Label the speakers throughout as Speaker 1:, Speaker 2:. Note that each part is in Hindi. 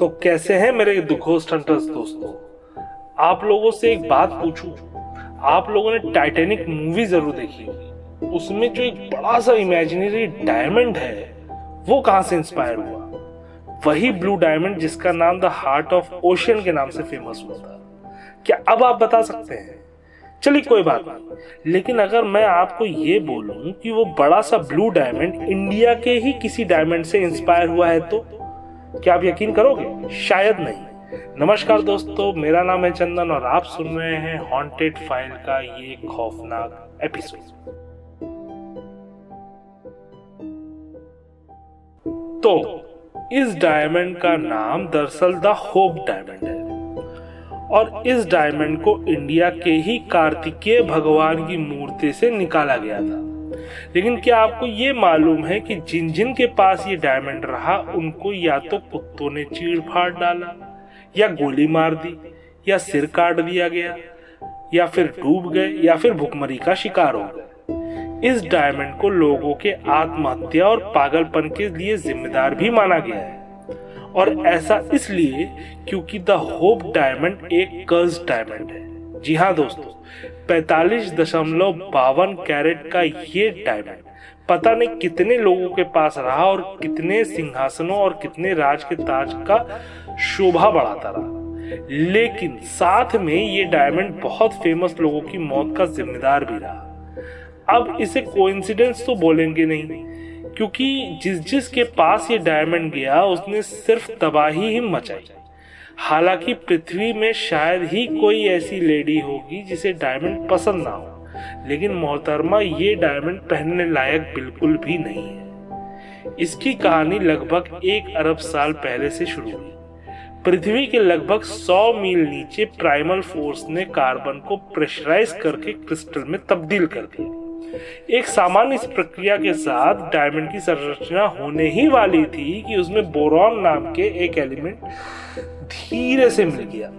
Speaker 1: तो कैसे हैं मेरे दुखोस हंटर्स दोस्तों? आप लोगों से एक बात पूछूँ। आप लोगों ने टाइटैनिक मूवी ज़रूर देखी। उसमें जो एक बड़ा सा इमेजिनरी डायमंड है, वो कहाँ से इंस्पायर हुआ? वही ब्लू डायमंड जिसका नाम द हार्ट ऑफ़ ओशियन के नाम से फ़ेमस हुआ था। क्या अब आप बता सकते हैं? चलिए कोई बात नहीं। लेकिन अगर मैं आपको ये बोलूँ कि वो बड़ा सा ब्लू डायमंड इंडिया के ही किसी डायमंड से इंस्पायर हुआ है तो? क्या आप यकीन करोगे? शायद नहीं। नमस्कार दोस्तों, मेरा नाम है चंदन और आप सुन रहे हैं हॉन्टेड फ़ाइल का ये खौफनाक एपिसोड तो इस डायमंड का नाम दरअसल द होप डायमंड है। और इस डायमंड को इंडिया के ही कार्तिकेय भगवान की मूर्ति से निकाला गया था। लेकिन क्या आपको ये मालूम है कि जिन जिन के पास ये डायमंड रहा, उनको या तो कुत्तों ने चीड़ फाड़ डाला, या गोली मार दी, या सिर काट दिया गया, या फिर डूब गए, या फिर भुखमरी का शिकार हो गए। इस डायमंड को लोगों के आत्महत्या और पागलपन के लिए जिम्मेदार भी माना गया है। और ऐसा इसलिए क्योंकि द होप डायमंड एक कर्ज डायमंड है। जी हाँ दोस्तों पैतालीस दशमलव बावन कैरेट का ये डायमंड पता नहीं कितने लोगों के पास रहा और कितने सिंहासनों और कितने राज के ताज का शोभा बढ़ाता रहा। लेकिन साथ में ये डायमंड बहुत फ़ेमस लोगों की मौत का जिम्मेदार भी रहा। अब इसे कोइंसिडेंस तो बोलेंगे नहीं, क्योंकि जिस जिस के पास ये डायमंड गया, उसने सिर्फ़ तबाही ही मचाई। हालाँकि पृथ्वी में शायद ही कोई ऐसी लेडी होगी जिसे डायमंड पसंद ना हो। लेकिन मोहतरमा, ये डायमंड पहनने लायक बिल्कुल भी नहीं है। इसकी कहानी लगभग एक अरब साल पहले से शुरू हुई। पृथ्वी के लगभग 100 मील नीचे प्राइमल फोर्स ने कार्बन को प्रेशराइज करके क्रिस्टल में तब्दील कर दिया। एक सामान्य इस प्रक्रिया के साथ डायमंड की संरचना होने ही वाली थी कि उसमें बोरॉन नाम के एक एलिमेंट धीरे से मिल गया,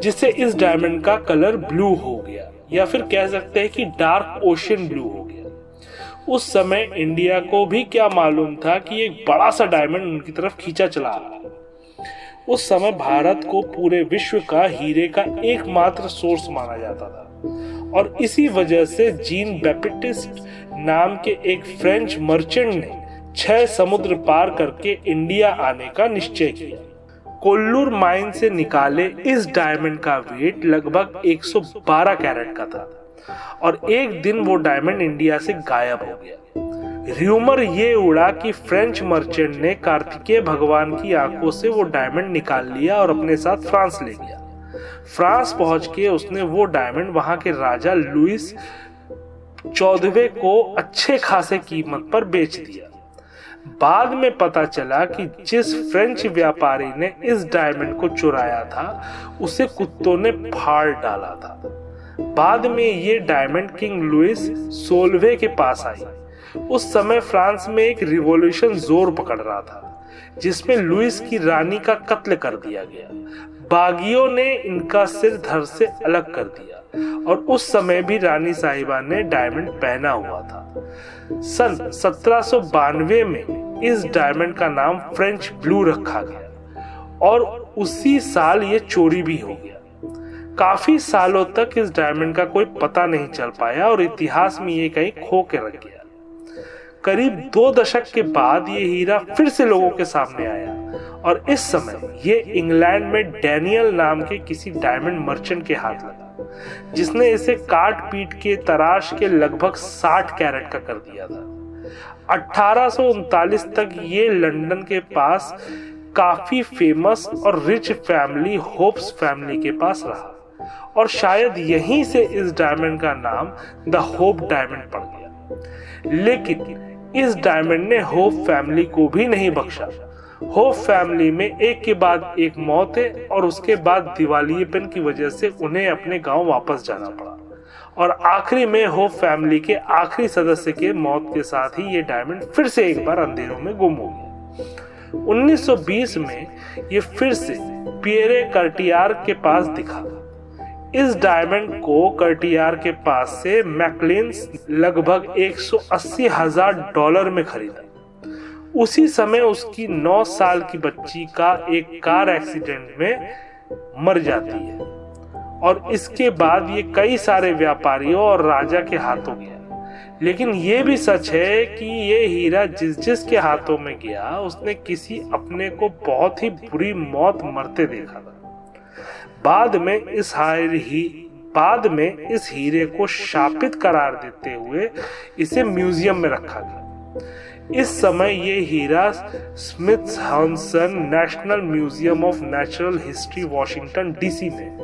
Speaker 1: जिससे इस डायमंड का कलर ब्लू हो गया, या फिर कह सकते हैं कि डार्क ओशियन ब्लू हो गया। उस समय इंडिया को भी क्या मालूम था कि एक बड़ा सा डायमंड उनकी तरफ़ खींचा चला। रहा उस समय भारत को पूरे विश्व का हीरे का एकमात्र सोर्स माना जाता था। और इसी वजह से जीन बेपिटिस्ट नाम के एक फ्रेंच मर्चेंट ने छह समुद्र पार करके इंडिया आने का निश्चय किया। कोल्लूर माइन से निकाले इस डायमंड का वेट लगभग 112 कैरेट का था और एक दिन वो डायमंड इंडिया से गायब हो गया। र्यूमर ये उड़ा कि फ्रेंच मर्चेंट ने कार्तिकेय भगवान की आँखों से वो डायमंड निकाल लिया और अपने साथ फ्रांस ले गया। फ्रांस पहुँच के उसने वो डायमंड वहाँ के राजा लुइस चौदवे को अच्छे खासे कीमत पर बेच दिया। बाद में पता चला कि जिस फ्रेंच व्यापारी ने इस डायमंड को चुराया था, उसे कुत्तों ने फाड़ डाला था। बाद में ये डायमंड किंग लुइस सोलवे के पास आई। उस समय फ्रांस में एक रिवॉल्यूशन ज़ोर पकड़ रहा था, जिसमें लुइस की रानी का कत्ल कर दिया गया। बागियों ने इनका सिर धर से अलग कर दिया। और उस समय भी रानी साहिबा ने डायमंड पहना हुआ था। सन सत्रह में इस डायमंड का नाम फ्रेंच ब्लू रखा गया और उसी साल ये चोरी भी हो गया। काफ़ी सालों तक इस डायमंड का कोई पता नहीं चल पाया और इतिहास में ये कहीं खो के रख गया। करीब दो दशक के बाद ये हीरा फिर से लोगों के सामने आया और इस समय ये इंग्लैंड में डैनियल नाम के किसी डायमंड मर्चेंट के हाथ लगा। जिसने इसे काट पीट के तराश के लगभग 60 कैरेट का कर दिया था। अठारह तक ये लंदन के पास काफ़ी फ़ेमस और रिच फैमिली होप्स फैमिली के पास रहा। और शायद यहीं से इस डायमंड का नाम द होप डायमंड पड़ गया। लेकिन इस डायमंड ने होप फैमिली को भी नहीं बख्शा। होप फैमिली में एक के बाद एक मौत है और उसके बाद दिवालीपन की वजह से उन्हें अपने गाँव वापस जाना पड़ा। और आखिरी में हो फैमिली के आखिरी सदस्य के मौत के साथ ही ये डायमंड फिर से एक बार अंधेरों में गुम हो गया 1920 में ये फिर से पियरे कर्टियार के पास दिखा इस डायमंड को कर्टियार के पास से मैकलिन लगभग एक हज़ार डॉलर में खरीदा। उसी समय उसकी नौ साल की बच्ची का एक कार एक्सीडेंट में मर जाती है। और इसके बाद ये कई सारे व्यापारियों और राजा के हाथों गया लेकिन ये भी सच है कि ये हीरा जिस जिस के हाथों में गया, उसने किसी अपने को बहुत ही बुरी मौत मरते देखा था। बाद में इस हायर ही, बाद में इस हीरे को शापित करार देते हुए इसे म्यूज़ियम में रखा गया। इस समय ये हीरा Smithsonian National Museum of Natural History, Washington DC में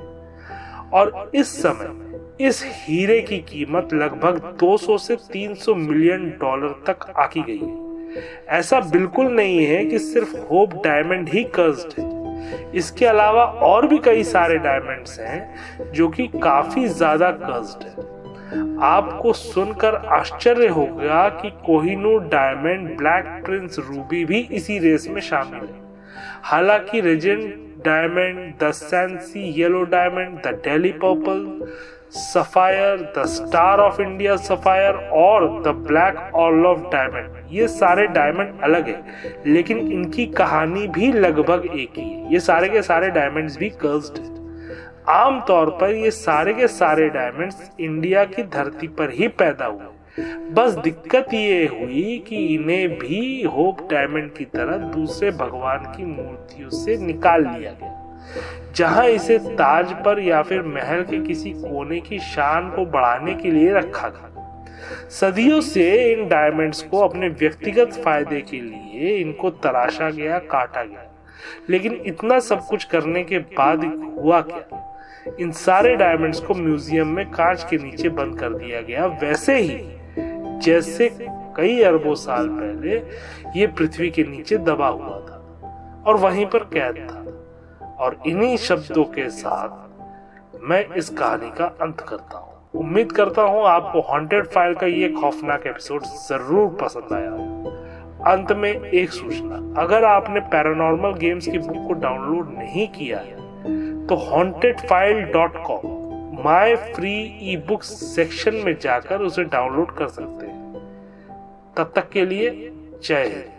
Speaker 1: और इस समय इस हीरे की कीमत लगभग 200 से 300 मिलियन डॉलर तक आकी गई है। ऐसा बिल्कुल नहीं है कि सिर्फ़ होप डायमंड ही कर्ज्ड है। इसके अलावा और भी कई सारे डायमंड्स हैं जो कि काफ़ी ज़्यादा कर्ज्ड है। आपको सुनकर आश्चर्य होगा कि Kohinoor diamond, Black Prince Ruby भी इसी रेस में शामिल है। हालाँकि Regent diamond, the Sancy, yellow diamond, the Delhi Purple, Sapphire, the Star of India Sapphire और the black Orlov diamond, ये सारे डायमंड अलग है, लेकिन इनकी कहानी भी लगभग एक ही है। ये सारे के सारे डायमंड्स भी कर्स्ड है। आमतौर पर ये सारे के सारे डायमंड्स इंडिया की धरती पर ही पैदा हुए। बस दिक्कत ये हुई कि इन्हें भी होप डायमंड की तरह दूसरे भगवान की मूर्तियों से निकाल लिया गया। जहाँ इसे ताज पर या फिर महल के किसी कोने की शान को बढ़ाने के लिए रखा गया। सदियों से इन डायमंड्स को अपने व्यक्तिगत फ़ायदे के लिए इनको तराशा गया, काटा गया। लेकिन इतना सब कुछ करने के बाद हुआ क्या? इन सारे डायमंड्स को म्यूज़ियम में कांच के नीचे बंद कर दिया गया। वैसे ही, जैसे कई अरबों साल पहले, ये पृथ्वी के नीचे दबा हुआ था और वहीं पर कैद था। और इन्हीं शब्दों के साथ मैं इस कहानी का अंत करता हूँ। उम्मीद करता हूँ आपको हॉन्टेड फ़ाइल का ये खौफनाक एपिसोड ज़रूर पसंद आया अंत में एक सूचना, अगर आपने पैरानॉर्मल गेम्स की बुक को डाउनलोड नहीं किया है तो haunted file dot com my free ebook section में जाकर उसे डाउनलोड कर सकते हैं। तब तक के लिए जय हिंद।